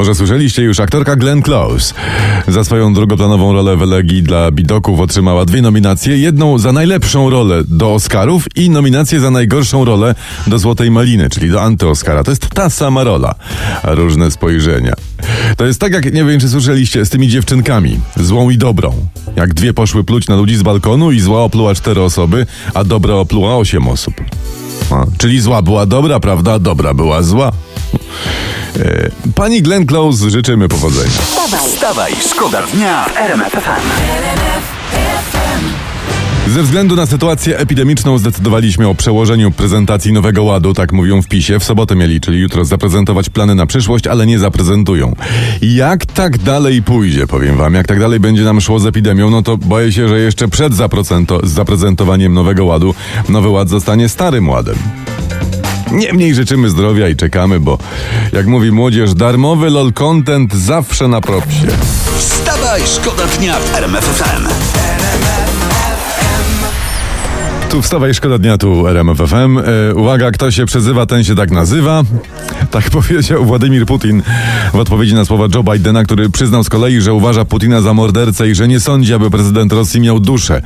Może słyszeliście już, aktorka Glenn Close za swoją drugoplanową rolę w Elegii dla Bidoków otrzymała dwie nominacje. Jedną za najlepszą rolę do Oscarów i nominację za najgorszą rolę do Złotej Maliny, czyli do anty-Oscara. To jest ta sama rola, a różne spojrzenia. To jest tak, jak nie wiem, czy słyszeliście, z tymi dziewczynkami, złą i dobrą. Jak dwie poszły pluć na ludzi z balkonu i zła opluła cztery osoby, a dobra opluła osiem osób. A, czyli zła była dobra, prawda? Dobra była zła. E, Pani Glenn Close życzymy powodzenia. Wstawaj, szkoda dnia w RMF. Ze względu na sytuację epidemiczną zdecydowaliśmy o przełożeniu prezentacji Nowego Ładu, tak mówią w PiSie. W sobotę mieli, czyli jutro, zaprezentować plany na przyszłość, ale nie zaprezentują. Jak tak dalej pójdzie, powiem wam, jak tak dalej będzie nam szło z epidemią, no to boję się, że jeszcze przed zaprezento- zaprezentowaniem Nowego Ładu Nowy Ład zostanie starym ładem. Niemniej życzymy zdrowia i czekamy, bo jak mówi młodzież, darmowy lol content zawsze na propsie. Wstawaj, szkoda dnia w RMF FM. Tu wstawaj, szkoda dnia, tu RMF FM. E, uwaga, kto się przezywa, ten się tak nazywa. Tak powiedział Władimir Putin w odpowiedzi na słowa Joe Bidena, który przyznał z kolei, że uważa Putina za mordercę i że nie sądzi, aby prezydent Rosji miał duszę.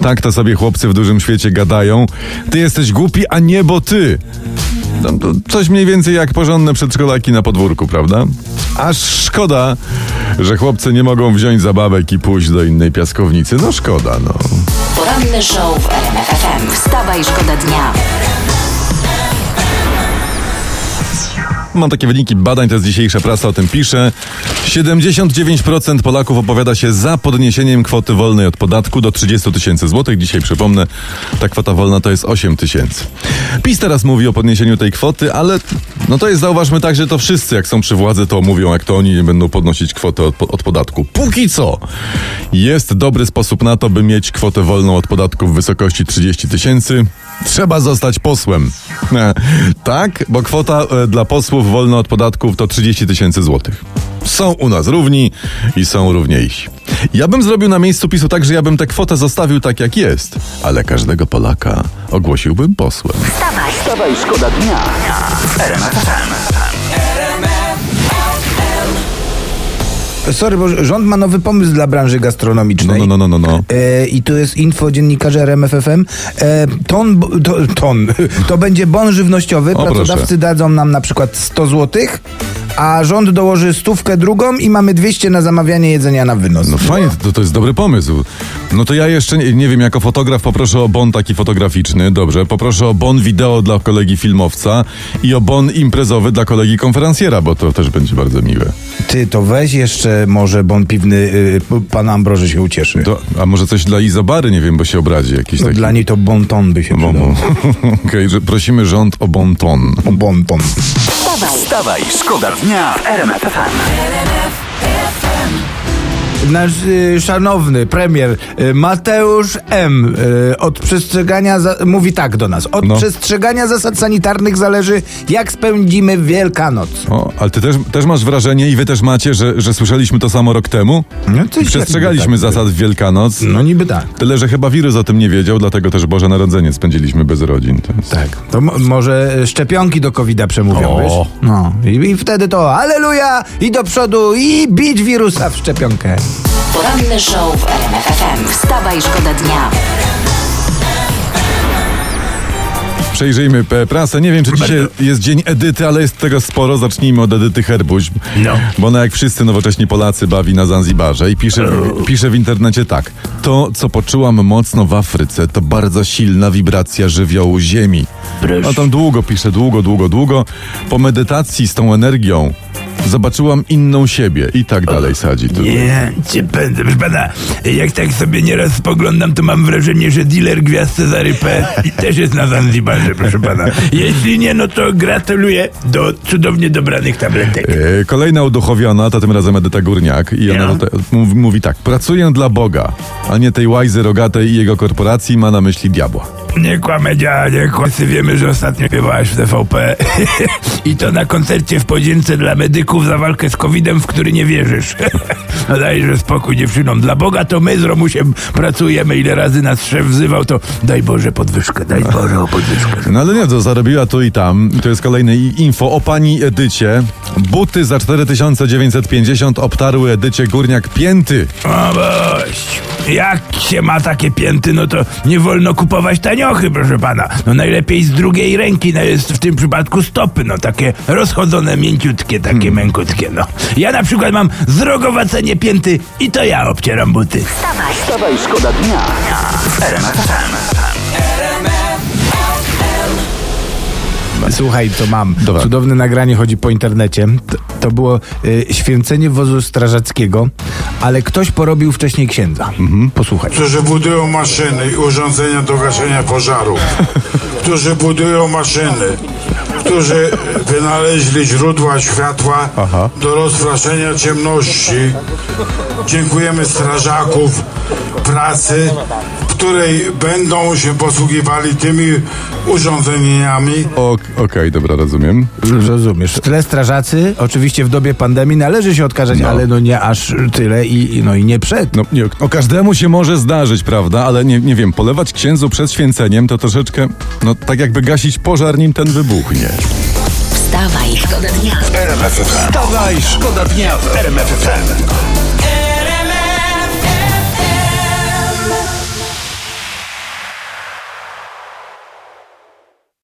Tak to sobie chłopcy w dużym świecie gadają. Ty jesteś głupi, a niebo ty. To coś mniej więcej jak porządne przedszkolaki na podwórku, prawda? Aż szkoda, że chłopcy nie mogą wziąć zabawek i pójść do innej piaskownicy. No szkoda, no. Poranny show w RMF FM. Wstawaj, szkoda dnia. Mam takie wyniki badań, to jest dzisiejsza prasa, o tym pisze. 79% Polaków opowiada się za podniesieniem kwoty wolnej od podatku do 30 tysięcy złotych. Dzisiaj przypomnę, ta kwota wolna to jest 8 tysięcy. PiS teraz mówi o podniesieniu tej kwoty, ale no to jest, zauważmy tak, że to wszyscy, jak są przy władzy, to mówią, jak to oni będą podnosić kwoty od, od podatku. Póki co jest dobry sposób na to, by mieć kwotę wolną od podatku w wysokości 30 tysięcy. Trzeba zostać posłem. Tak, bo kwota e, dla posłów wolna od podatków to 30 tysięcy złotych. Są u nas równi i są równiejsi. Ja bym zrobił na miejscu PiSu tak, że ja bym tę kwotę zostawił tak jak jest, ale każdego Polaka ogłosiłbym posłem. Wstawaj, szkoda dnia w Sorry, bo rząd ma nowy pomysł dla branży No, gastronomicznej. no, no, no, no. no. E, I tu jest info dziennikarzy RMFFM. E, ton, to, ton. To będzie bon żywnościowy. O, Pracodawcy proszę. dadzą nam na przykład 100 złotych, a rząd dołoży stówkę drugą i mamy 200 na zamawianie jedzenia na wynos. No fajnie, to, to jest dobry pomysł. No to ja jeszcze nie, nie wiem, jako fotograf poproszę o bon taki fotograficzny, dobrze. Poproszę o bon wideo dla kolegi filmowca i o bon imprezowy dla kolegi konferencjera, bo to też będzie bardzo miłe. Ty, to weź jeszcze może bon piwny y, pana Ambroży się ucieszy. To, a może coś dla Izobary, nie wiem, bo się obrazi jakiś no, taki... dla niej to bon ton by się przydał. Okej, że prosimy rząd o bon ton. O bon ton. Wstawaj, Wstawaj, szkoda dnia w RMF FM. Nasz y, szanowny premier y, Mateusz M. Y, od przestrzegania za, mówi tak do nas. Od No. przestrzegania zasad sanitarnych zależy, jak spędzimy Wielkanoc. O, ale ty też, też masz wrażenie i wy też macie, że, że słyszeliśmy to samo rok temu? No, coś I przestrzegaliśmy tak. zasad w Wielkanoc. No niby tak. Tyle, że chyba wirus o tym nie wiedział, dlatego też Boże Narodzenie spędziliśmy bez rodzin. To jest... Tak. To mo- może y, szczepionki do COVID-a przemówią, O. wiesz? No. I, I wtedy to aleluja i do przodu i bić wirusa w szczepionkę. Poranny show w RMF FM. Wstawaj, szkoda dnia. Przejrzyjmy prasę. Nie wiem, czy dzisiaj jest dzień Edyty, ale jest tego sporo. Zacznijmy od Edyty Herbuś. No. Bo ona jak wszyscy nowocześni Polacy bawi na Zanzibarze i pisze, pisze w internecie tak. To, co poczułam mocno w Afryce, to bardzo silna wibracja żywiołu ziemi. No tam długo pisze, długo, długo, długo. Po medytacji z tą energią zobaczyłam inną siebie i tak dalej sadzi. Tu. Nie, cię pędzę, proszę pana. Jak tak sobie nieraz spoglądam, to mam wrażenie, że dealer gwiazd Cezary P. też jest na Zanzibarze, proszę pana. Jeśli nie, no to gratuluję do cudownie dobranych tabletek. E, Kolejna uduchowiona, to tym razem Edyta Górniak i ona tutaj mówi, mówi tak. Pracuję dla Boga, a nie tej łajzy rogatej i jego korporacji ma na myśli diabła. Nie kłamę działa, nie. Wszyscy wiemy, że ostatnio śpiewałaś w TVP. I to na koncercie w podzięce dla medyków za walkę z COVID-em, w który nie wierzysz. no dajże spokój dziewczynom. Dla Boga to my z Romusiem pracujemy. Ile razy nas szef wzywał, to daj Boże podwyżkę, daj Boże o podwyżkę. No ale nie, to zarobiła tu i tam. To jest kolejne info o pani Edycie. Buty za 4950 obtarły Edycie Górniak pięty. O bość. Jak się ma takie pięty, no to nie wolno kupować taniochy, proszę pana. No najlepiej z drugiej ręki, no jest w tym przypadku stopy, no takie rozchodzone, mięciutkie, takie mękutkie, no. Ja na przykład mam zrogowacenie pięty i to ja obcieram buty. Wstawaj, Wstawaj, szkoda dnia w Słuchaj, to mam. Dobra. Cudowne nagranie chodzi po internecie. To, to było y, święcenie wozu strażackiego, ale ktoś porobił wcześniej księdza. Posłuchaj. którzy budują maszyny i urządzenia do gaszenia pożarów, którzy budują maszyny, którzy wynaleźli źródła światła do rozpraszenia ciemności. Dziękujemy strażaków pracy, której będą się posługiwali tymi urządzeniami. O- Okej, dobra, rozumiem. Rozumiesz. W tle strażacy, oczywiście w dobie pandemii należy się odkażać, No. ale no nie aż tyle i, i- no i nie przed. No, nie, no każdemu się może zdarzyć, prawda? Ale nie, nie wiem, polewać księdzu przed święceniem to troszeczkę, no tak jakby gasić pożar, nim ten wybuchnie. wstawaj, szkoda dnia. Wstawaj, szkoda dnia w RMF FM.